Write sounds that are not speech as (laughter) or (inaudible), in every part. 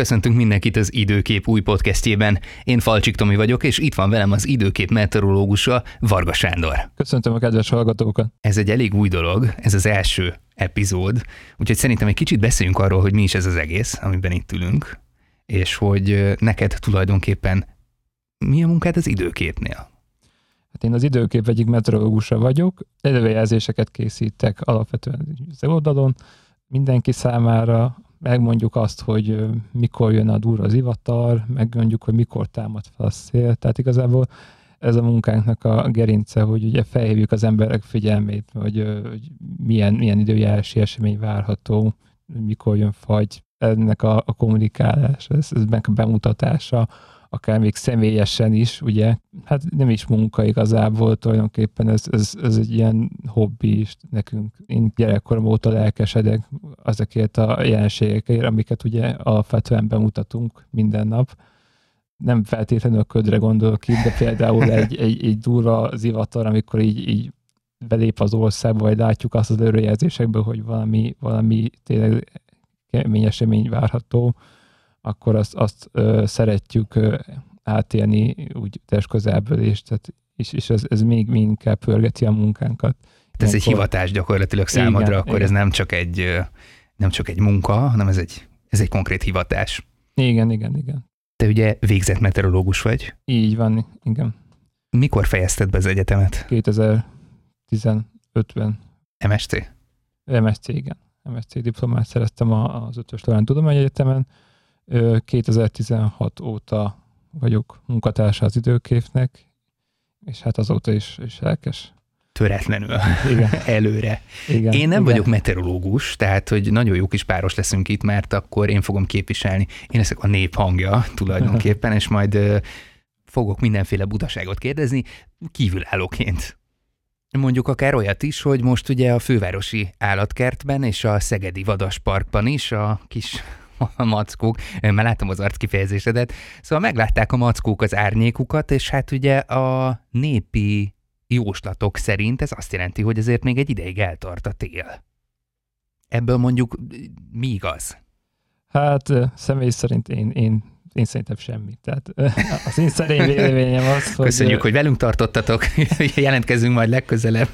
Köszöntünk mindenkit az Időkép új podcastjében. Én Falcsik Tomi vagyok, és itt van velem az Időkép meteorológusa, Varga Sándor. Köszöntöm a kedves hallgatókat. Ez egy elég új dolog, ez az első epizód, úgyhogy szerintem egy kicsit beszéljünk arról, hogy mi is ez az egész, amiben itt ülünk, és hogy neked tulajdonképpen mi a munkád az időképnél? Hát én az időkép egyik meteorológusa vagyok, előrejelzéseket készítek alapvetően az oldalon, mindenki számára, megmondjuk azt, hogy mikor jön a durva zivatar, megmondjuk, hogy mikor támad fel a szél. Tehát igazából ez a munkánknak a gerince, hogy ugye felhívjuk az emberek figyelmét, hogy, hogy milyen, milyen időjárási esemény várható, mikor jön fagy, ennek a, a kommunikálás, ez, ez a bemutatása, akár még személyesen is, ugye, hát nem is munka igazából tulajdonképpen, ez, ez, ez egy ilyen hobbi is nekünk. Én gyerekkorom óta lelkesedek azokért a jelenségekért, amiket ugye alapvetően bemutatunk minden nap. Nem feltétlenül a ködre gondolok itt, de például (laughs) egy, egy, egy durva zivatar, amikor így, így belép az országba, vagy látjuk azt az előrejelzésekből, hogy valami, valami tényleg kemény esemény várható, akkor azt, azt ö, szeretjük ö, átélni úgy test közelből, és, tehát, és, és ez, ez még, még inkább pörgeti a munkánkat. Ez akkor... egy hivatás gyakorlatilag számodra, igen, akkor igen. ez nem csak egy nem csak egy munka, hanem ez egy, ez egy konkrét hivatás. Igen, igen, igen. Te ugye végzett meteorológus vagy? Így van, igen. Mikor fejezted be az egyetemet? 2015-ben. MSC? MSC, igen. MSC diplomát szereztem az Ötös Lorán Tudományegyetemen, 2016 óta vagyok munkatársa az időképnek, és hát azóta is, is lelkes. Töretlenül. Igen. (laughs) Előre. Igen. Én nem Igen. vagyok meteorológus, tehát hogy nagyon jó kis páros leszünk itt, mert akkor én fogom képviselni. Én leszek a nép hangja (laughs) tulajdonképpen, és majd fogok mindenféle butaságot kérdezni, kívülállóként. Mondjuk akár olyat is, hogy most ugye a fővárosi állatkertben és a Szegedi Vadasparkban is a kis a mackók, már látom az arckifejezésedet, szóval meglátták a mackók az árnyékukat, és hát ugye a népi jóslatok szerint ez azt jelenti, hogy ezért még egy ideig eltart a tél. Ebből mondjuk mi igaz? Hát személy szerint én, én én szerintem semmi. Tehát az én szerény véleményem az, hogy... Köszönjük, hogy velünk tartottatok, (laughs) jelentkezünk majd legközelebb.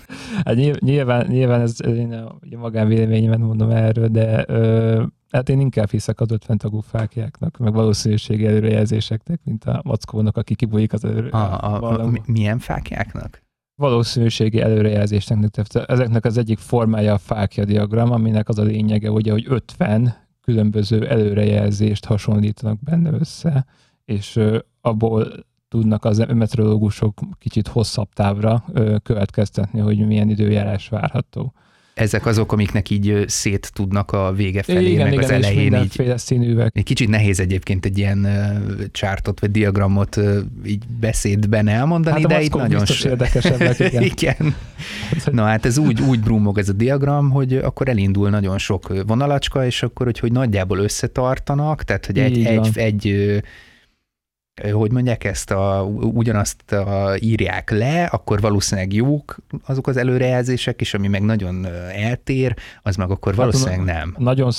Hát nyilván, nyilván ez én a magánvéleményemet mondom erről, de ö, hát én inkább hiszek az 50 tagú fákjáknak, meg valószínűségi előrejelzéseknek, mint a mackónak, aki kibújik az előre. A, a, a, milyen fákjáknak? valószínűségi előrejelzésnek. Ezeknek az egyik formája a fákja diagram, aminek az a lényege, ugye, hogy 50 különböző előrejelzést hasonlítanak benne össze, és abból tudnak az meteorológusok kicsit hosszabb távra következtetni, hogy milyen időjárás várható ezek azok, amiknek így szét tudnak a vége felé, igen, meg igen, az elején így. színűvek. Egy kicsit nehéz egyébként egy ilyen csártot vagy diagramot így beszédben elmondani, hát de itt nagyon biztos érdekesebbek, igen. (laughs) igen. Na hát ez úgy, úgy brúmog ez a diagram, hogy akkor elindul nagyon sok vonalacska, és akkor, hogy, hogy nagyjából összetartanak, tehát hogy egy, egy, egy hogy mondják ezt, a, ugyanazt a, írják le, akkor valószínűleg jók azok az előrejelzések, és ami meg nagyon eltér, az meg akkor hát valószínűleg hát, nem. Nagyon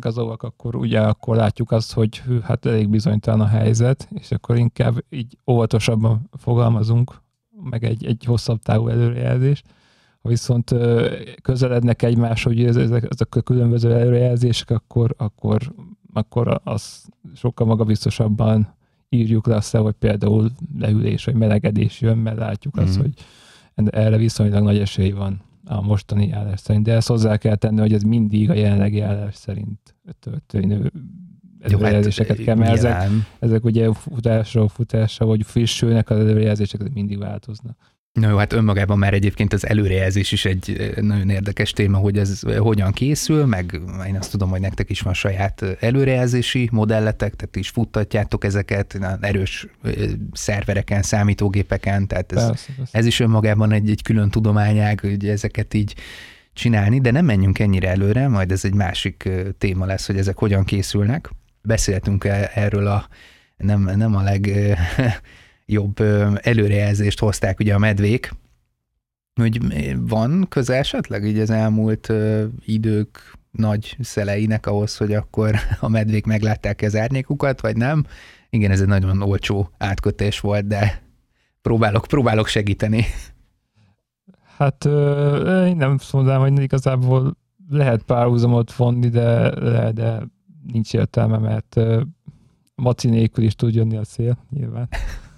azok, akkor ugye akkor látjuk azt, hogy hű, hát elég bizonytalan a helyzet, és akkor inkább így óvatosabban fogalmazunk, meg egy, egy hosszabb távú előrejelzés. Ha viszont közelednek egymás, hogy ezek, ezek a különböző előrejelzések, akkor, akkor, akkor az sokkal magabiztosabban írjuk le azt, hogy például leülés vagy melegedés jön, mert látjuk mm-hmm. azt, mhm. hogy erre viszonylag nagy esély van a mostani állás szerint. De ezt hozzá kell tenni, hogy ez mindig a jelenlegi állás szerint történő előrejelzéseket hát, kell, mert ezek, ezek ugye futásról futásra, vagy frissülnek az előrejelzések, ezek mindig változnak. Na jó, hát önmagában már egyébként az előrejelzés is egy nagyon érdekes téma, hogy ez hogyan készül, meg én azt tudom, hogy nektek is van saját előrejelzési modelletek, tehát is futtatjátok ezeket erős szervereken, számítógépeken, tehát ez, persze, persze. ez is önmagában egy, egy külön tudományág, hogy ezeket így csinálni, de nem menjünk ennyire előre, majd ez egy másik téma lesz, hogy ezek hogyan készülnek. Beszéltünk e, erről a nem, nem a leg (laughs) jobb előrejelzést hozták ugye a medvék, hogy van köze esetleg így az elmúlt idők nagy szeleinek ahhoz, hogy akkor (laughs) a medvék meglátták az árnyékukat, vagy nem. Igen, ez egy nagyon olcsó átkötés volt, de próbálok, próbálok segíteni. Hát én nem mondanám, hogy igazából lehet párhuzamot vonni, de, de, de nincs értelme, mert maci nélkül is tud jönni a szél, nyilván. (laughs)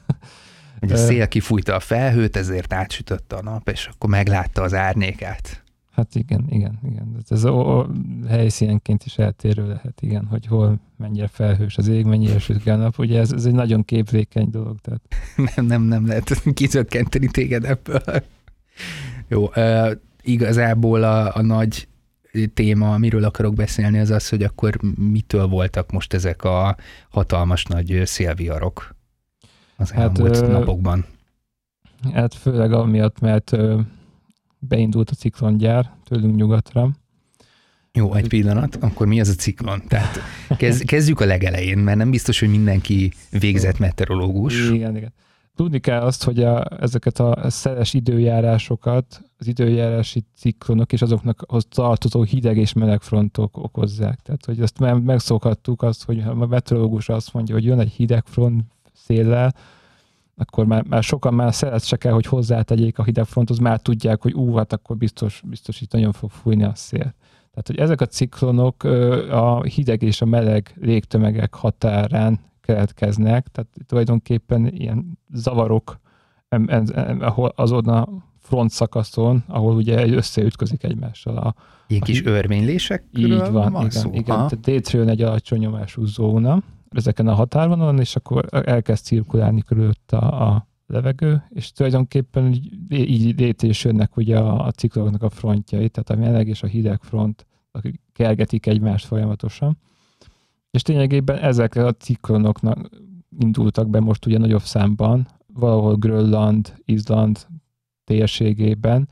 Hogy a szél kifújta a felhőt, ezért átsütötte a nap, és akkor meglátta az árnyékát. Hát igen, igen, igen. Ez a, a helyszínenként is eltérő lehet, igen, hogy hol mennyire felhős az ég, mennyire süt a nap. Ugye ez, ez egy nagyon képlékeny dolog. Tehát. (laughs) Nem, nem, nem lehet (laughs) kizökkenteni téged ebből. Jó, igazából a, a nagy téma, amiről akarok beszélni, az az, hogy akkor mitől voltak most ezek a hatalmas nagy szélviharok az hát, elmúlt napokban? Hát főleg amiatt, mert beindult a ciklongyár tőlünk nyugatra. Jó, egy pillanat, akkor mi az a ciklon? Tehát kezd, (laughs) kezdjük a legelején, mert nem biztos, hogy mindenki végzett meteorológus. Igen, igen. Tudni kell azt, hogy a, ezeket a szeles időjárásokat, az időjárási ciklonok és azoknak az tartozó hideg és meleg frontok okozzák. Tehát, hogy ezt megszokhattuk azt, hogy ha a meteorológus azt mondja, hogy jön egy hideg front széllel, akkor már, már sokan már szeret se kell, hogy hozzátegyék a hidegfronthoz, már tudják, hogy ú, hát akkor biztos, biztos itt nagyon fog fújni a szél. Tehát, hogy ezek a ciklonok a hideg és a meleg légtömegek határán keletkeznek, tehát tulajdonképpen ilyen zavarok azon a front szakaszon, ahol ugye összeütközik egymással. A, Ilyen a kis örvénylések? Így van, van igen. Szó, igen. Tehát détről egy alacsony nyomású zóna ezeken a határvonalon, és akkor elkezd cirkulálni körülött a, a levegő, és tulajdonképpen így, így létésülnek ugye a, a ciklonoknak a frontjai, tehát a meleg és a hideg front, akik kergetik egymást folyamatosan. És ténylegében ezek a ciklonoknak indultak be most ugye nagyobb számban, valahol Grönland, Izland térségében,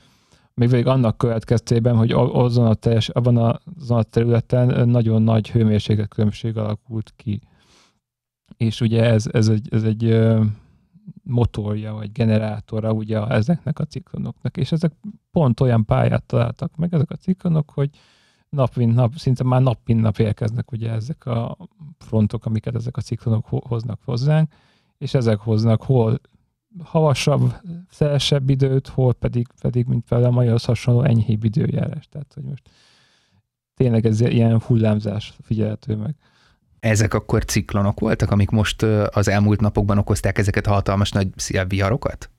még végig annak következtében, hogy azon a, teljes, abban a, azon a területen nagyon nagy hőmérséklet különbség alakult ki. És ugye ez, ez egy, ez egy motorja, vagy generátora ugye ezeknek a ciklonoknak, és ezek pont olyan pályát találtak meg ezek a ciklonok, hogy nap mint nap, szinte már nap mint nap érkeznek ugye ezek a frontok, amiket ezek a ciklonok hoznak hozzánk, és ezek hoznak hol havasabb, szelesebb időt, hol pedig, pedig mint például a maihoz hasonló enyhébb időjárás. Tehát, hogy most tényleg ez ilyen hullámzás figyelhető meg. Ezek akkor ciklonok voltak, amik most az elmúlt napokban okozták ezeket a hatalmas nagy szélviharokat?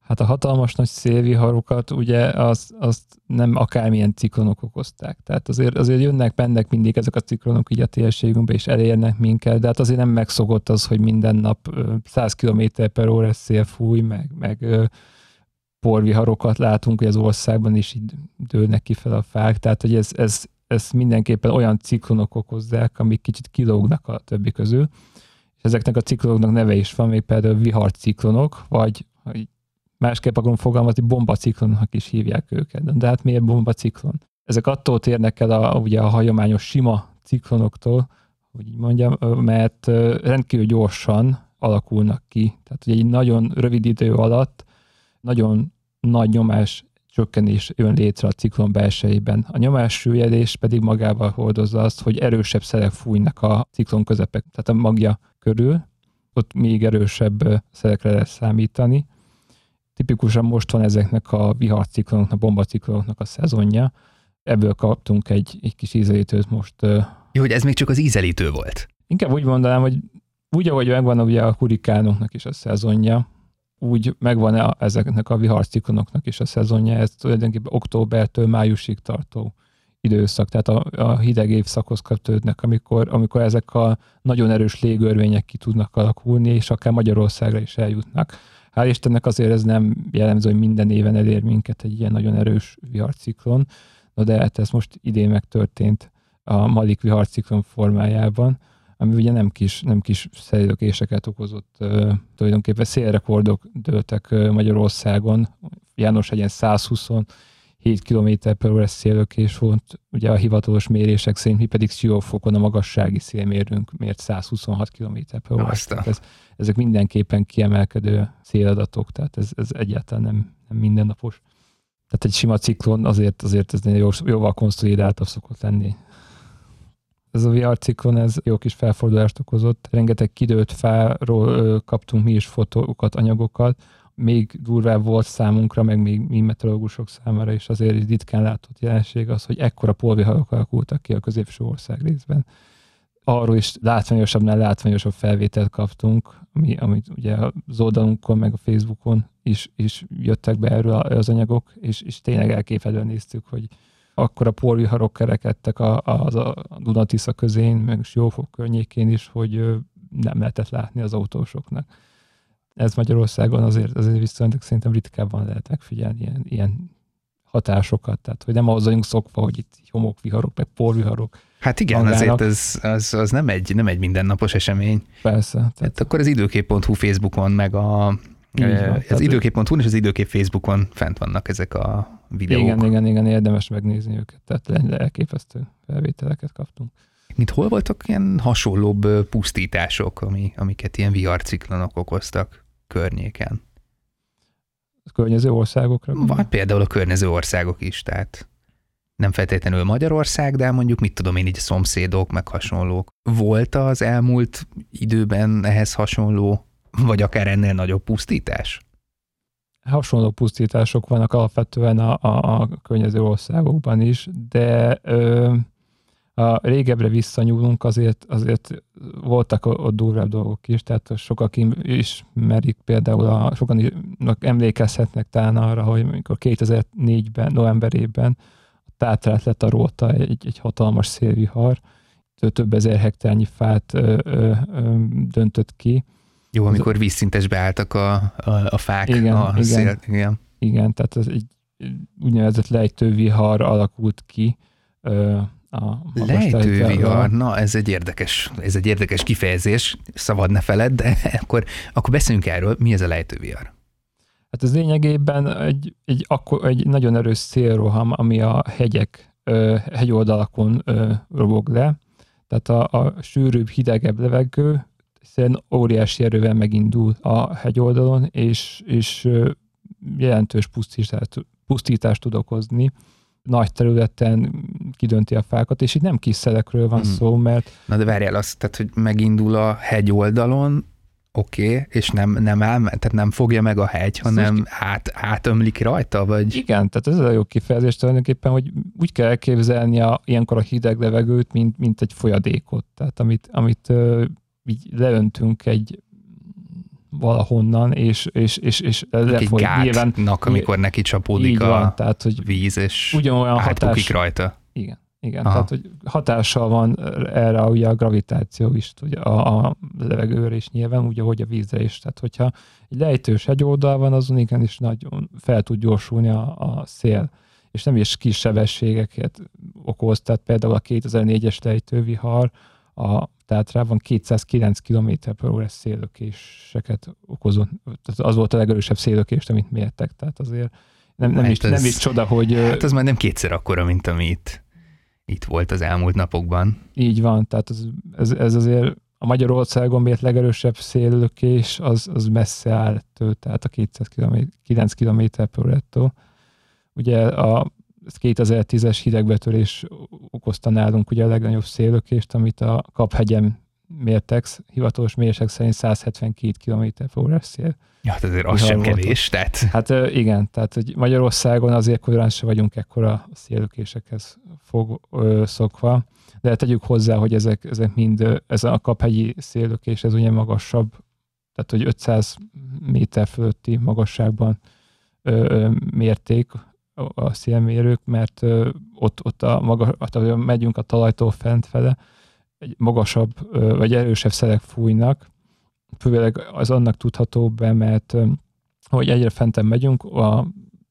Hát a hatalmas nagy szélviharokat ugye azt, azt nem akármilyen ciklonok okozták. Tehát azért, azért jönnek, mennek mindig ezek a ciklonok így a térségünkbe, és elérnek minket, de hát azért nem megszokott az, hogy minden nap 100 km per óra szél fúj, meg, meg porviharokat látunk, hogy az országban is így dőlnek ki fel a fák, tehát hogy ez, ez, ez mindenképpen olyan ciklonok okozzák, amik kicsit kilógnak a többi közül, és ezeknek a ciklonoknak neve is van, még például viharciklonok, vagy másképp akarom fogalmazni, bombaciklonnak is hívják őket. De hát miért bombaciklon? Ezek attól térnek el a, ugye a hagyományos sima ciklonoktól, hogy így mondjam, mert rendkívül gyorsan alakulnak ki. Tehát ugye egy nagyon rövid idő alatt nagyon nagy nyomás csökkenés jön létre a ciklon belsejében. A nyomás süllyedés pedig magával hordozza azt, hogy erősebb szerek fújnak a ciklon közepek, tehát a magja körül, ott még erősebb szerekre lehet számítani, Tipikusan most van ezeknek a viharciklonoknak, bombaciklonoknak a szezonja. Ebből kaptunk egy, egy kis ízelítőt most. Jó, hogy ez még csak az ízelítő volt. Inkább úgy mondanám, hogy úgy, ahogy megvan ugye a hurikánoknak is a szezonja, úgy megvan ezeknek a viharciklonoknak is a szezonja, ez tulajdonképpen októbertől májusig tartó időszak, tehát a, a hideg évszakhoz kötődnek, amikor, amikor ezek a nagyon erős légörvények ki tudnak alakulni, és akár Magyarországra is eljutnak. Hál' Istennek azért ez nem jellemző, hogy minden éven elér minket egy ilyen nagyon erős viharciklon, no de hát ez most idén megtörtént a Malik viharciklon formájában, ami ugye nem kis, nem kis szerződéseket okozott, uh, tulajdonképpen szélrekordok dőltek Magyarországon, János egyen 127 km per órás szélökés volt, ugye a hivatalos mérések szerint mi pedig Siófokon a magassági szélmérünk mért 126 km per órá. Ez, ezek mindenképpen kiemelkedő céladatok, tehát ez, ez egyáltalán nem, nem mindennapos. Tehát egy sima ciklon azért, azért ez jóval konszolidáltabb szokott lenni. Ez a VR ciklon, ez jó kis felfordulást okozott. Rengeteg kidőlt fáról kaptunk mi is fotókat, anyagokat. Még durvább volt számunkra, meg még mi meteorológusok számára is azért ritkán látott jelenség az, hogy ekkora polviharok alakultak ki a középső ország részben arról is látványosabbnál látványosabb felvételt kaptunk, ami, amit ugye az oldalunkon, meg a Facebookon is, is jöttek be erről az anyagok, és, és tényleg elképedően néztük, hogy akkor a porviharok kerekedtek a, a, a Dunatisza közén, meg Jófok környékén is, hogy nem lehetett látni az autósoknak. Ez Magyarországon azért, azért viszont szerintem ritkábban lehet megfigyelni ilyen, ilyen hatásokat, tehát hogy nem ahhoz vagyunk szokva, hogy itt homokviharok, meg porviharok, Hát igen, magának. azért ez, az, az nem, egy, nem egy mindennapos esemény. Persze. Tehát... Hát akkor az időkép.hu Facebookon, meg a van, az időkép.hu és az időkép Facebookon fent vannak ezek a videók. Igen, igen, igen, érdemes megnézni őket, tehát elképesztő felvételeket kaptunk. Mint hol voltak ilyen hasonlóbb pusztítások, ami, amiket ilyen VR ciklonok okoztak környéken? A környező országokra? Vagy például a környező országok is, tehát nem feltétlenül Magyarország, de mondjuk mit tudom én így szomszédok, meg hasonlók. Volt az elmúlt időben ehhez hasonló, vagy akár ennél nagyobb pusztítás? Hasonló pusztítások vannak alapvetően a, a, a környező országokban is, de ö, a régebbre visszanyúlunk, azért, azért voltak ott durvább dolgok is, tehát sokak ismerik például, a, sokan emlékezhetnek talán arra, hogy amikor 2004-ben, novemberében Tátrát letarolta egy, egy hatalmas szélvihar, több ezer hektárnyi fát ö, ö, ö, döntött ki. Jó, amikor vízszintesbe álltak a, a, a fák igen, a igen, szél. Igen. igen, tehát ez egy úgynevezett lejtővihar alakult ki. A lejtővihar, na ez egy érdekes, ez egy érdekes kifejezés, szabad ne feled, de (laughs) akkor, akkor beszéljünk erről, mi ez a lejtővihar? Hát ez lényegében egy, egy, akkor, egy nagyon erős szélroham, ami a hegyek, hegyoldalakon robog le. Tehát a, a sűrűbb, hidegebb levegő szerint óriási erővel megindul a hegyoldalon, és, és jelentős pusztítást, pusztítást tud okozni nagy területen kidönti a fákat, és itt nem kis szelekről van hmm. szó, mert... Na de várjál azt, tehát, hogy megindul a hegy oldalon, oké, okay, és nem, nem áll, tehát nem fogja meg a hegy, hanem most... át, átömlik rajta, vagy? Igen, tehát ez a jó kifejezés tulajdonképpen, hogy úgy kell elképzelni a, ilyenkor a hideg levegőt, mint, mint egy folyadékot, tehát amit, amit így leöntünk egy valahonnan, és, és, és, és lefoly. Nyilván, amikor neki csapódik a van, tehát, hogy víz, és ugyanolyan hatás, rajta. Igen. Igen, Aha. tehát hogy hatással van erre ugye a gravitáció is, ugye a, a levegőre is nyilván, úgy, ahogy a vízre is. Tehát hogyha egy lejtős hegyoldal van, azon igenis nagyon fel tud gyorsulni a, a szél, és nem is kis sebességeket okoz, tehát például a 2004-es lejtővihar a Tátrában 209 km per órás szélökéseket okozott. Tehát az volt a legerősebb szélökést, amit mértek, tehát azért nem, nem, hát is, ez, nem is csoda, hogy... Hát az már nem kétszer akkora, mint amit itt volt az elmúlt napokban. Így van, tehát ez, ez, ez azért a Magyarországon miért legerősebb széllökés, az, az messze áll tehát a 200 km, 9 km per Ugye a 2010-es hidegbetörés okozta nálunk ugye a legnagyobb széllökést, amit a Kaphegyen mértek, hivatalos mérések szerint 172 km per szél. Ja, hát azért az sem kevés, tehát... Hát igen, tehát hogy Magyarországon azért korán sem vagyunk ekkora szélökésekhez fog, ö, szokva, de tegyük hozzá, hogy ezek, ezek mind, ez a kaphegyi szélökés, ez ugye magasabb, tehát hogy 500 méter fölötti magasságban ö, ö, mérték a szélmérők, mert ott, ott a magas, ott, megyünk a talajtól fent fele, egy magasabb vagy erősebb szelek fújnak, főleg az annak tudható be, mert hogy egyre fenten megyünk, a,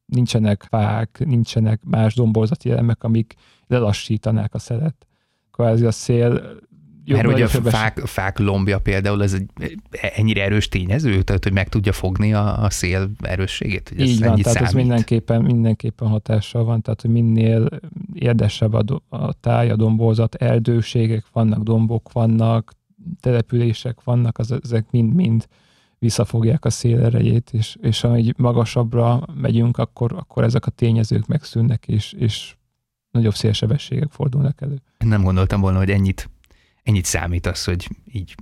nincsenek fák, nincsenek más domborzati elemek, amik lelassítanák a szelet. Kvázi a szél Mert hogy a fák, fák lombja például ez egy ennyire erős tényező, tehát hogy meg tudja fogni a, a szél erősségét? Hogy ez Így van, tehát számít? ez mindenképpen, mindenképpen hatással van, tehát hogy minél érdesebb a, a táj, a domborzat, erdőségek vannak, dombok vannak, települések vannak, az, ezek mind-mind visszafogják a szél erejét, és, és amíg magasabbra megyünk, akkor, akkor ezek a tényezők megszűnnek, és, és nagyobb szélsebességek fordulnak elő. Nem gondoltam volna, hogy ennyit, ennyit számít az, hogy így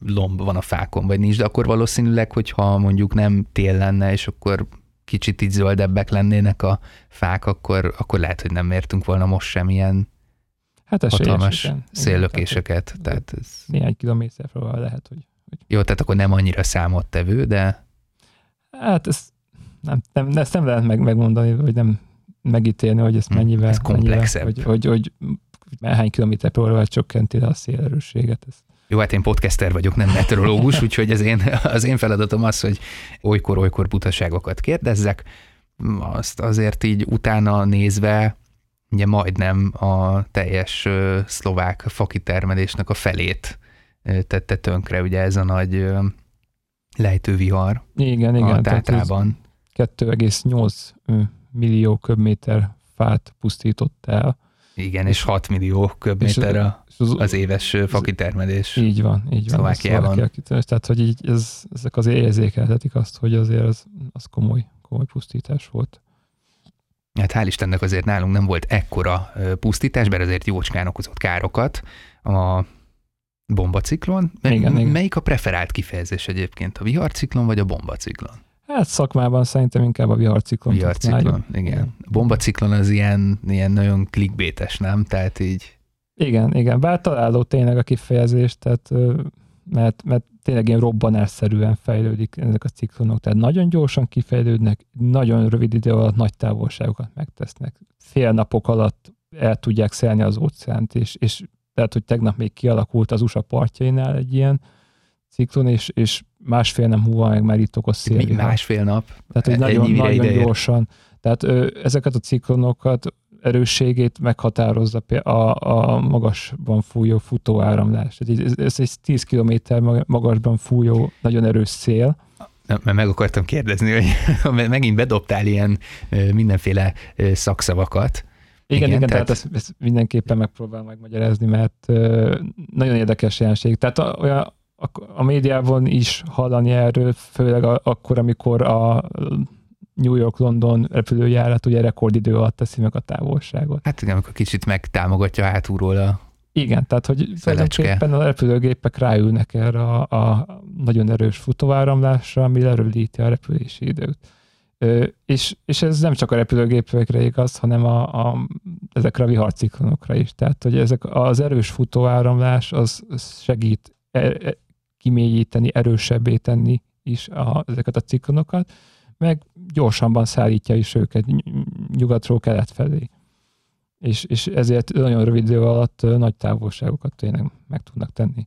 lomb van a fákon, vagy nincs, de akkor valószínűleg, hogyha mondjuk nem tél lenne, és akkor kicsit így zöldebbek lennének a fák, akkor, akkor lehet, hogy nem mértünk volna most semmilyen hát hatalmas igen. széllökéseket. Igen, tehát, ez... Néhány kilométerről lehet, hogy, hogy... Jó, tehát akkor nem annyira számottevő, de... Hát ez nem, nem, ezt nem lehet meg, megmondani, vagy nem megítélni, hogy hm, mennyivel... Ez komplexebb. Mennyivel, hogy, hogy, hogy hány kilométer per órával csökkenti a szélerősséget. Ez. Jó, hát én podcaster vagyok, nem meteorológus, (laughs) úgyhogy az én, az én feladatom az, hogy olykor-olykor butaságokat kérdezzek. Azt azért így utána nézve, ugye majdnem a teljes szlovák fakitermelésnek a felét tette tönkre, ugye ez a nagy lejtővihar igen, igen, a Tátrában. 2,8 millió köbméter fát pusztított el. Igen, és 6 millió köbméter a, az éves fakitermelés. Így van, így van. Szlovákiában. Tehát, hogy így ez, ezek azért érzékelhetik azt, hogy azért az, az komoly, komoly pusztítás volt. Hát hál' Istennek azért nálunk nem volt ekkora pusztítás, mert azért jócskán okozott károkat a bombaciklon. Igen, Melyik igen. a preferált kifejezés egyébként? A viharciklon vagy a bombaciklon? Hát szakmában szerintem inkább a viharciklon. Viharciklon, igen. igen. A bombaciklon az ilyen, ilyen nagyon klikbétes, nem? Tehát így... Igen, igen. Bár találó tényleg a kifejezés, tehát mert, mert tényleg ilyen robbanásszerűen fejlődik ezek a ciklonok, tehát nagyon gyorsan kifejlődnek, nagyon rövid idő alatt nagy távolságokat megtesznek. Fél napok alatt el tudják szelni az óceánt, és, és lehet, hogy tegnap még kialakult az USA partjainál egy ilyen ciklon, és, és másfél nem múlva meg már itt okoz szélvihar. Másfél nap? Tehát, hogy nagyon, nagyon gyorsan. Tehát ö, ezeket a ciklonokat erősségét meghatározza a, a magasban fújó futóáramlás. Ez, ez egy 10 km magasban fújó nagyon erős szél. Mert meg akartam kérdezni, hogy (laughs) megint bedobtál ilyen mindenféle szakszavakat. Igen, igen, igen tehát, tehát ezt, ezt mindenképpen megpróbál megmagyarázni, mert nagyon érdekes jelenség. Tehát olyan a, médiában is hallani erről, főleg a, akkor, amikor a New York-London repülőjárat ugye rekordidő alatt teszi meg a távolságot. Hát igen, amikor kicsit megtámogatja hátulról a igen, tehát hogy tulajdonképpen a repülőgépek ráülnek erre a, a nagyon erős futóáramlásra, ami lerövidíti a repülési időt. Ö, és, és ez nem csak a repülőgépekre igaz, hanem a, a, ezekre a viharciklonokra is. Tehát, hogy ezek az erős futóáramlás az, az segít e, e, kimélyíteni, erősebbé tenni is a, ezeket a ciklonokat, meg gyorsabban szállítja is őket nyugatról kelet felé. És, és ezért nagyon rövid idő alatt nagy távolságokat tényleg meg tudnak tenni.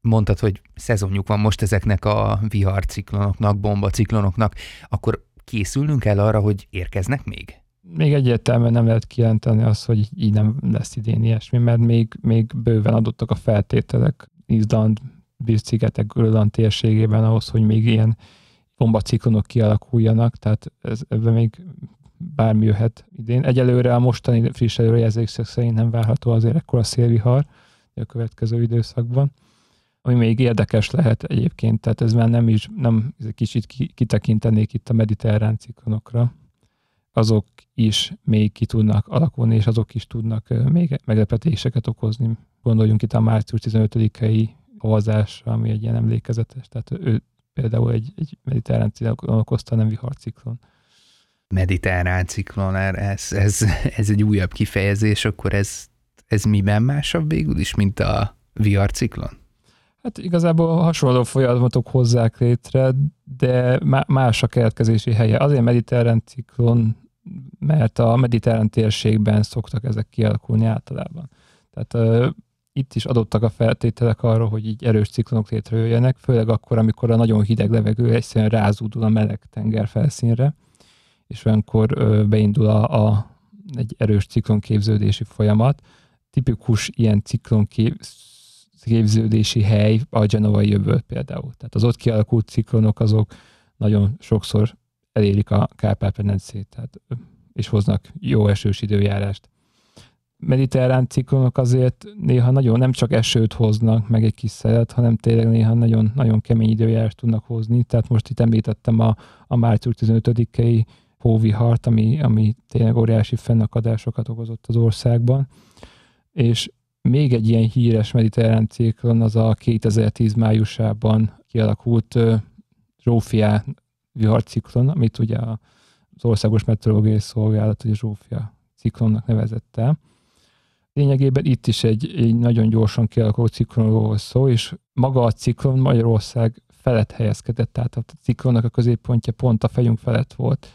Mondtad, hogy szezonjuk van most ezeknek a viharciklonoknak, bombaciklonoknak, akkor készülnünk el arra, hogy érkeznek még? Még egyértelműen nem lehet kijelenteni azt, hogy így nem lesz idén ilyesmi, mert még, még bőven adottak a feltételek Izland, Bír-szigetek, Grönland térségében ahhoz, hogy még ilyen bombaciklonok kialakuljanak, tehát ez, ebben még bármi jöhet idén. Egyelőre a mostani friss előrejelzések szerint nem várható azért ekkora szélvihar a következő időszakban, ami még érdekes lehet egyébként, tehát ez már nem is, nem kicsit kitekintenék itt a mediterrán ciklonokra, azok is még ki tudnak alakulni, és azok is tudnak még meglepetéseket okozni. Gondoljunk itt a március 15-i havazásra, ami egy ilyen emlékezetes, tehát ő például egy, egy mediterrán ciklon okozta, nem viharciklon. Mediterrán ciklon, ez, ez, ez egy újabb kifejezés, akkor ez, ez miben másabb végül is, mint a viharciklon? Hát igazából hasonló folyamatok hozzák létre, de más a keletkezési helye. Azért mediterrán ciklon, mert a mediterrán térségben szoktak ezek kialakulni általában. Tehát itt is adottak a feltételek arra, hogy így erős ciklonok létrejöjjenek, főleg akkor, amikor a nagyon hideg levegő egyszerűen rázúdul a meleg tenger felszínre, és olyankor beindul a, a, egy erős ciklonképződési folyamat. Tipikus ilyen ciklonképződési hely a genovai jövő például. Tehát az ott kialakult ciklonok azok nagyon sokszor elérik a Kárpát-penencét, tehát, és hoznak jó esős időjárást mediterrán ciklonok azért néha nagyon nem csak esőt hoznak, meg egy kis szelet, hanem tényleg néha nagyon, nagyon kemény időjárást tudnak hozni. Tehát most itt említettem a, a március 15-i hóvihart, ami, ami tényleg óriási fennakadásokat okozott az országban. És még egy ilyen híres mediterrán ciklon az a 2010 májusában kialakult Zsófiá viharciklon, amit ugye az Országos Meteorológiai Szolgálat, ugye Zsófia ciklonnak nevezett el. Lényegében itt is egy, egy nagyon gyorsan kialakult ciklonról szó, és maga a ciklon Magyarország felett helyezkedett, tehát a ciklonnak a középpontja pont a fejünk felett volt,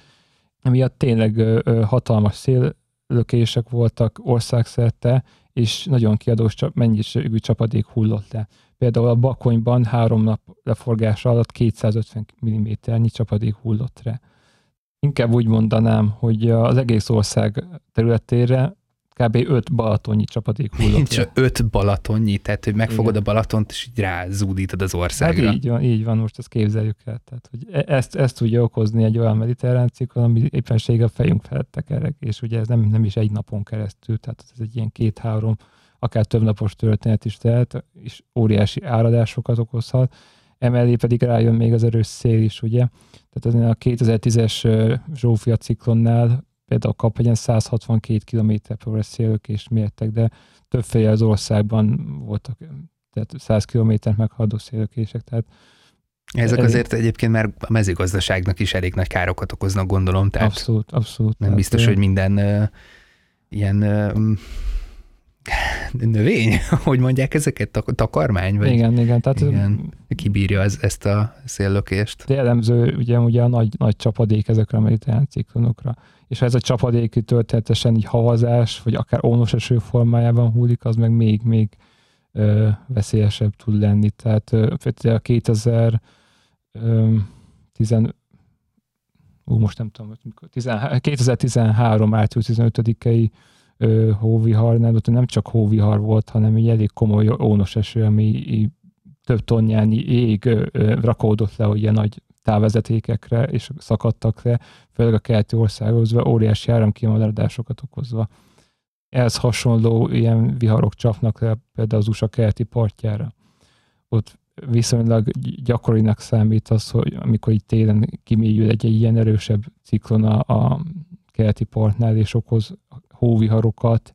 emiatt tényleg hatalmas széllökések voltak országszerte, és nagyon kiadós mennyiségű csapadék hullott le. Például a Bakonyban három nap leforgása alatt 250 mm-nyi csapadék hullott le. Inkább úgy mondanám, hogy az egész ország területére kb. 5 balatonnyi csapadék hullott Nincs 5 balatonnyi, tehát hogy megfogod Igen. a balatont, és így rázúdítod az országra. Hát így van, így van, most ezt képzeljük el. Tehát, hogy e- ezt, ezt tudja okozni egy olyan mediterrán ciklon, ami éppenséggel a fejünk felett tekerek, és ugye ez nem, nem is egy napon keresztül, tehát ez egy ilyen két-három, akár több napos történet is tehet, és óriási áradásokat okozhat. Emellé pedig rájön még az erős szél is, ugye? Tehát a 2010-es Zsófia ciklonnál például Kaphegyen 162 km per szélökést mértek, de többféle az országban voltak tehát 100 km meghaladó szélökések, tehát ezek azért egyébként már a mezőgazdaságnak is elég nagy károkat okoznak, gondolom. Tehát abszolút, abszolút. Nem biztos, hogy minden uh, ilyen uh, növény, (laughs) hogy mondják ezeket, takarmány? Vagy igen, igen. Tehát igen, kibírja ez, ezt a széllökést. Jellemző ugye, ugye a nagy, nagy csapadék ezekre a mediterrán ciklonokra és ha ez a csapadék történetesen így havazás, vagy akár ónos eső formájában hullik, az meg még, még ö, veszélyesebb tud lenni. Tehát ö, a 2000 ö, 10, ú, most nem tudom, mikor, 2013. március 15-i hóviharnál, ott nem csak hóvihar volt, hanem egy elég komoly ónos eső, ami több tonnányi ég ö, rakódott le, ilyen nagy távvezetékekre, és szakadtak le, főleg a keleti országokhoz, óriási áramkimaradásokat okozva. Ehhez hasonló ilyen viharok csapnak le például az USA keleti partjára. Ott viszonylag gyakorinak számít az, hogy amikor itt télen kimélyül egy, egy ilyen erősebb ciklon a, a keleti partnál, és okoz hóviharokat,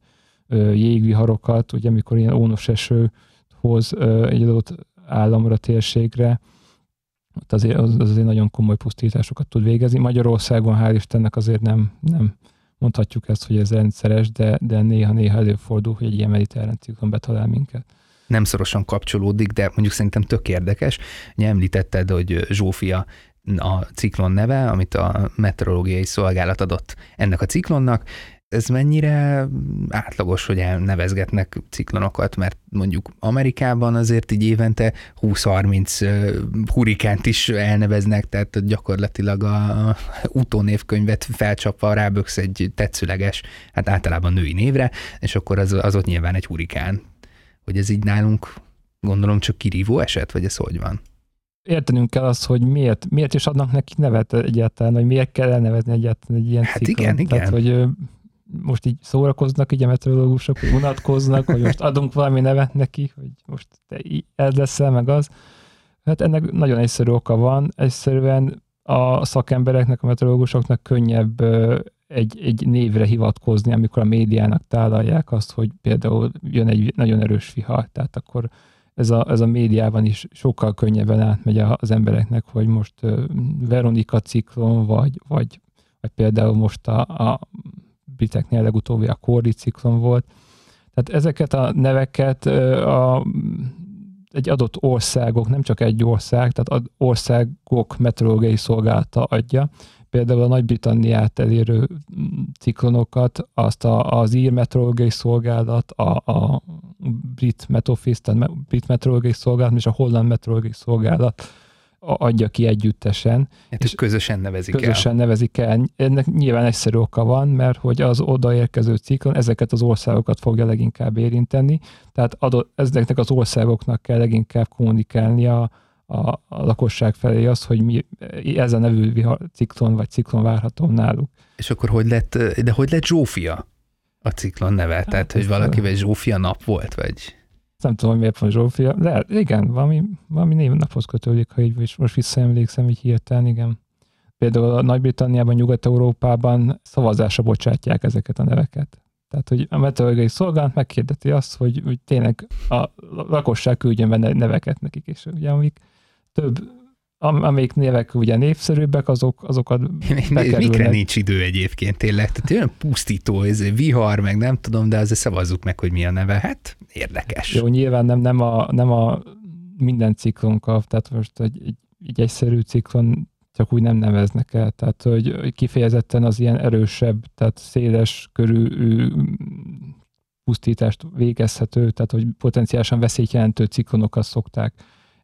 jégviharokat, ugye amikor ilyen ónos eső hoz egy adott államra, térségre, ott azért, az, az azért nagyon komoly pusztításokat tud végezni. Magyarországon hál' Istennek azért nem, nem mondhatjuk ezt, hogy ez rendszeres, de, de néha-néha előfordul, hogy egy ilyen mediterrán ciklon betalál minket nem szorosan kapcsolódik, de mondjuk szerintem tök érdekes. Ugye említetted, hogy Zsófia a ciklon neve, amit a meteorológiai szolgálat adott ennek a ciklonnak, ez mennyire átlagos, hogy elnevezgetnek ciklonokat, mert mondjuk Amerikában azért így évente 20-30 hurikánt is elneveznek, tehát gyakorlatilag a utónévkönyvet felcsapva ráböksz egy tetszőleges, hát általában női névre, és akkor az, az ott nyilván egy hurikán. Hogy ez így nálunk gondolom csak kirívó eset, vagy ez hogy van? értenünk kell azt, hogy miért, miért is adnak neki nevet egyáltalán, hogy miért kell elnevezni egyáltalán egy ilyen hát ciklon. igen, Tehát, igen. hogy most így szórakoznak így a meteorológusok, hogy unatkoznak, hogy most adunk valami nevet neki, hogy most te ez leszel, meg az. Hát ennek nagyon egyszerű oka van. Egyszerűen a szakembereknek, a meteorológusoknak könnyebb egy, egy névre hivatkozni, amikor a médiának tálalják azt, hogy például jön egy nagyon erős vihar, tehát akkor ez a, ez a médiában is sokkal könnyebben átmegy az embereknek, hogy most Veronika ciklon, vagy, vagy, vagy például most a, a briteknél legutóbbi a Cordy ciklon volt. Tehát ezeket a neveket a, egy adott országok, nem csak egy ország, tehát országok meteorológiai szolgálata adja. Például a Nagy-Britanniát elérő ciklonokat azt a, az ír meteorológiai szolgálat, a, a brit metofis, tehát brit meteorológiai szolgálat, és a holland meteorológiai szolgálat adja ki együttesen. Hát, és közösen nevezik közösen el. nevezik el. Ennek nyilván egyszerű oka van, mert hogy az odaérkező ciklon ezeket az országokat fogja leginkább érinteni, tehát adott, ezeknek az országoknak kell leginkább kommunikálni a, a, lakosság felé azt, hogy mi, ez a nevű ciklon vagy ciklon várható náluk. És akkor hogy lett, de hogy lett Zsófia? a ciklon neve? Hát, Tehát, hogy valakivel Zsófia nap volt, vagy? Nem tudom, miért van Zsófia, de igen, valami, valami névnaphoz kötődik, ha így most visszaemlékszem, így hirtelen, igen. Például a Nagy-Britanniában, Nyugat-Európában szavazásra bocsátják ezeket a neveket. Tehát, hogy a meteorológiai szolgálat megkérdeti azt, hogy, hogy tényleg a lakosság küldjön be neveket nekik, és ugye amik több am, amelyik névek ugye népszerűbbek, azok, azokat (laughs) bekerülnek. Mikre nincs idő egyébként tényleg? Tehát olyan pusztító, ez vihar, meg nem tudom, de azért szavazzuk meg, hogy mi a neve. Hát érdekes. Jó, nyilván nem, nem, a, nem a minden ciklon kap, tehát most egy, egy, egy egyszerű ciklon csak úgy nem neveznek el. Tehát, hogy kifejezetten az ilyen erősebb, tehát széles körű pusztítást végezhető, tehát hogy potenciálisan veszélyt jelentő ciklonokat szokták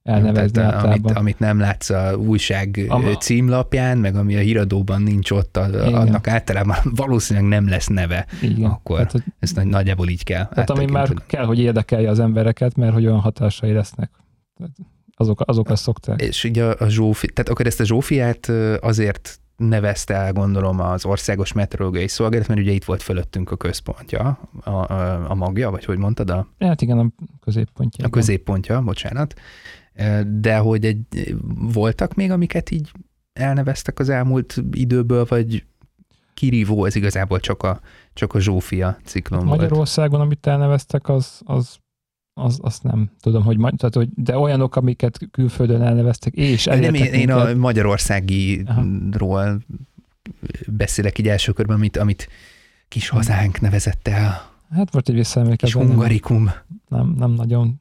elnevezni Tehát, általában. Amit, amit nem látsz a újság a, címlapján, meg ami a híradóban nincs ott, a, annak általában (laughs) valószínűleg nem lesz neve. Igen. Akkor tehát, hogy, ezt nagy, nagyjából így kell. Tehát ami már kell, hogy érdekelje az embereket, mert hogy olyan hatásai lesznek. Tehát azok, azok azt szokták. És ugye a, a Zsófi, tehát akkor ezt a Zsófiát azért nevezte el, gondolom, az Országos Meteorológiai Szolgálat, mert ugye itt volt fölöttünk a központja, a, a, a magja, vagy hogy mondtad? A, hát igen, a középpontja. A középpontja, bocsánat. De hogy egy, voltak még, amiket így elneveztek az elmúlt időből, vagy kirívó ez igazából csak a, csak a Zsófia ciklon hát Magyarországon, amit elneveztek, az, az az, azt nem tudom, hogy, tehát, hogy de olyanok, amiket külföldön elneveztek, és nem, én, én a magyarországiról beszélek így első körben, amit, amit kis hazánk nevezett el. Hát volt egy visszaemlékezés. Kis hungarikum. Nem, nem nagyon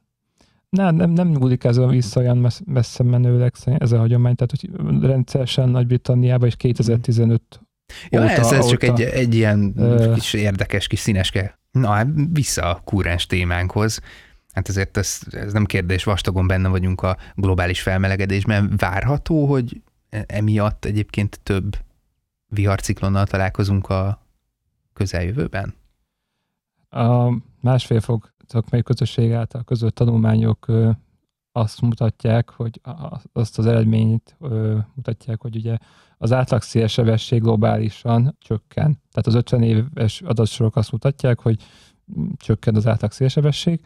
nem, nem, nem nyúlik ez a vissza olyan messze menőleg ez a hagyomány, tehát hogy rendszeresen Nagy-Britanniában és 2015 Ja, óta, ez, ez óta, csak egy, egy ilyen uh, kis érdekes, kis színeske. Na, hát vissza a kúrens témánkhoz. Hát ezért ez, ez nem kérdés, vastagon benne vagyunk a globális felmelegedésben. Várható, hogy e, emiatt egyébként több viharciklonnal találkozunk a közeljövőben? A másfél fok szakmai közösség által között tanulmányok azt mutatják, hogy azt az eredményt mutatják, hogy ugye az átlag szélsebesség globálisan csökken. Tehát az 50 éves adatsorok azt mutatják, hogy csökken az átlag szélsebesség,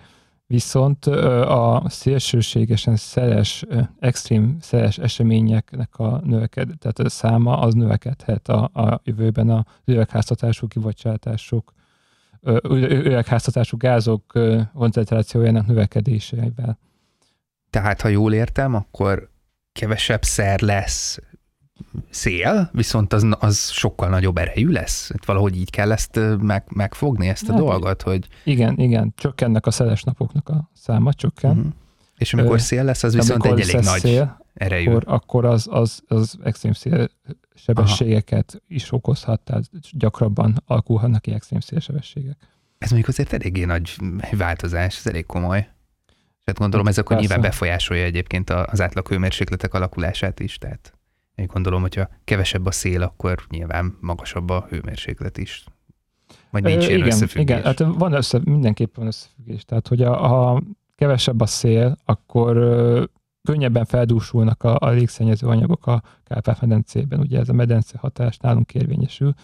viszont a szélsőségesen szeles, extrém szeles eseményeknek a növekedő, tehát a száma az növekedhet a, a jövőben a üvegháztatású kibocsátások üvegháztatású gázok koncentrációjának növekedésével. Tehát, ha jól értem, akkor kevesebb szer lesz szél, viszont az, az sokkal nagyobb erejű lesz. Hát valahogy így kell ezt meg, megfogni, ezt a hát, dolgot, hogy... Igen, igen, csökkennek a szeles napoknak a száma, csökken. Uh-huh. És amikor szél lesz, az viszont egy elég nagy szél, erejű. Akkor, akkor az, az, az extrém szél sebességeket Aha. is okozhat, tehát gyakrabban alakulhatnak ki extrém szélsebességek. Ez mondjuk azért eléggé nagy változás, ez elég komoly. Tehát gondolom ez akkor nyilván befolyásolja egyébként az átlag hőmérsékletek alakulását is, tehát én gondolom, hogyha kevesebb a szél, akkor nyilván magasabb a hőmérséklet is. Vagy nincs ilyen igen, összefüggés. Igen, hát van össze, mindenképpen van összefüggés. Tehát, hogy a, ha kevesebb a szél, akkor könnyebben feldúsulnak a, a légszennyező anyagok a Kárpát-medencében. Ugye ez a medence hatás nálunk érvényesül.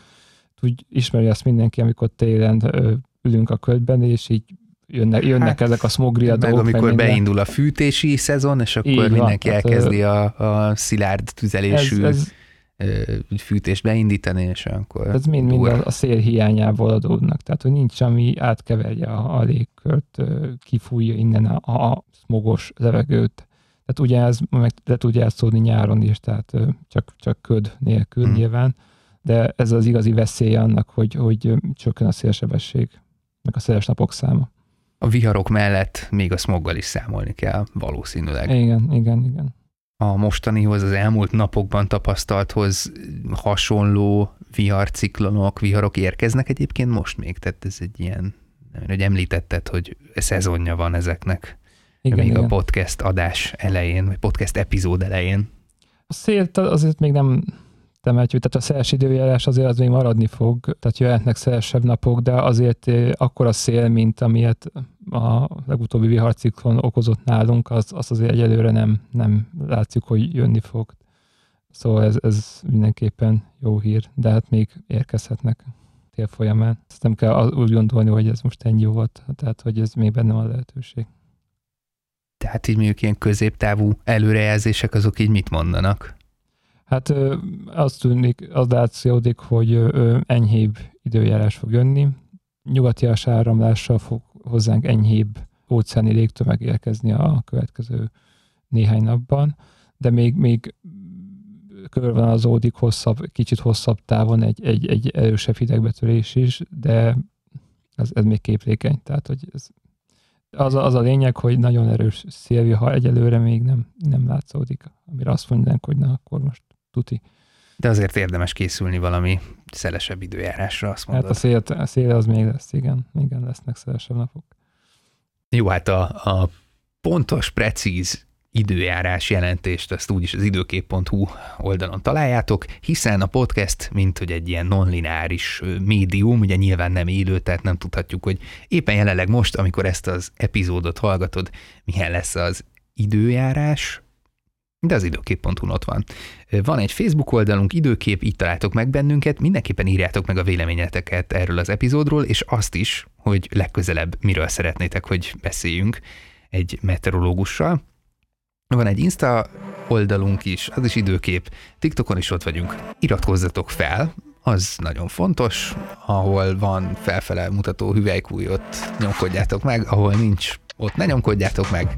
Úgy ismeri azt mindenki, amikor télen ö, ülünk a ködben, és így jönnek, jönnek hát, ezek a smogriadók. Meg amikor beindul a fűtési szezon, és akkor így mindenki van, hát, elkezdi a, a szilárd tüzelésű ez, ez, fűtést beindítani, és akkor... Ez mind, mind a, a szél hiányából adódnak, tehát hogy nincs, ami átkeverje a, a légkört, kifújja innen a, a smogos levegőt. Tehát ugye ez meg le tudja játszódni nyáron is, tehát csak, csak köd nélkül hmm. nyilván, de ez az igazi veszély annak, hogy, hogy csökken a szélsebesség, meg a széles napok száma. A viharok mellett még a smoggal is számolni kell, valószínűleg. Igen, igen, igen. A mostanihoz, az elmúlt napokban tapasztalthoz hasonló viharciklonok, viharok érkeznek egyébként most még, tehát ez egy ilyen, hogy említetted, hogy szezonja van ezeknek igen, még igen. a podcast adás elején, vagy podcast epizód elején. A szélt azért még nem temetjük, tehát a szeles időjárás azért az még maradni fog, tehát jöhetnek szelesebb napok, de azért eh, akkor a szél, mint amilyet a legutóbbi viharciklon okozott nálunk, az, az azért egyelőre nem, nem látszik, hogy jönni fog. Szóval ez, ez mindenképpen jó hír, de hát még érkezhetnek tél folyamán. Ezt nem kell úgy gondolni, hogy ez most ennyi volt, tehát hogy ez még benne van a lehetőség. Tehát így mondjuk ilyen középtávú előrejelzések azok így mit mondanak? Hát azt tűnik, az látszódik, hogy enyhébb időjárás fog jönni, nyugati áramlással fog hozzánk enyhébb óceáni légtömeg érkezni a következő néhány napban, de még, még körvonalazódik hosszabb, kicsit hosszabb távon egy, egy, egy erősebb hidegbetörés is, de ez, ez még képlékeny. Tehát, hogy ez, az, az a lényeg, hogy nagyon erős ha egyelőre még nem, nem látszódik, amire azt mondanánk, hogy na, akkor most tuti. De azért érdemes készülni valami szelesebb időjárásra, azt mondod. Hát a szél, a szél az még lesz, igen. Igen, lesznek szelesebb napok. Jó, hát a, a pontos, precíz időjárás jelentést, ezt úgyis az időkép.hu oldalon találjátok, hiszen a podcast, mint hogy egy ilyen nonlineáris médium, ugye nyilván nem élő, tehát nem tudhatjuk, hogy éppen jelenleg most, amikor ezt az epizódot hallgatod, milyen lesz az időjárás, de az időkép.hu ott van. Van egy Facebook oldalunk, időkép, itt találtok meg bennünket, mindenképpen írjátok meg a véleményeteket erről az epizódról, és azt is, hogy legközelebb miről szeretnétek, hogy beszéljünk egy meteorológussal. Van egy Insta oldalunk is, az is időkép, TikTokon is ott vagyunk. Iratkozzatok fel, az nagyon fontos, ahol van felfele mutató hüvelykúj, ott nyomkodjátok meg, ahol nincs, ott ne nyomkodjátok meg,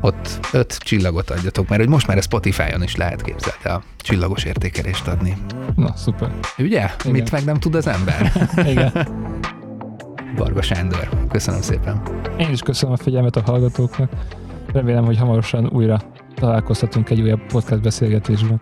ott öt csillagot adjatok, mert hogy most már a Spotify-on is lehet képzelni a csillagos értékelést adni. Na, szuper. Ugye? Igen. Mit meg nem tud az ember? (laughs) Igen. Varga Sándor, köszönöm szépen. Én is köszönöm a figyelmet a hallgatóknak. Remélem, hogy hamarosan újra találkozhatunk egy újabb podcast beszélgetésben.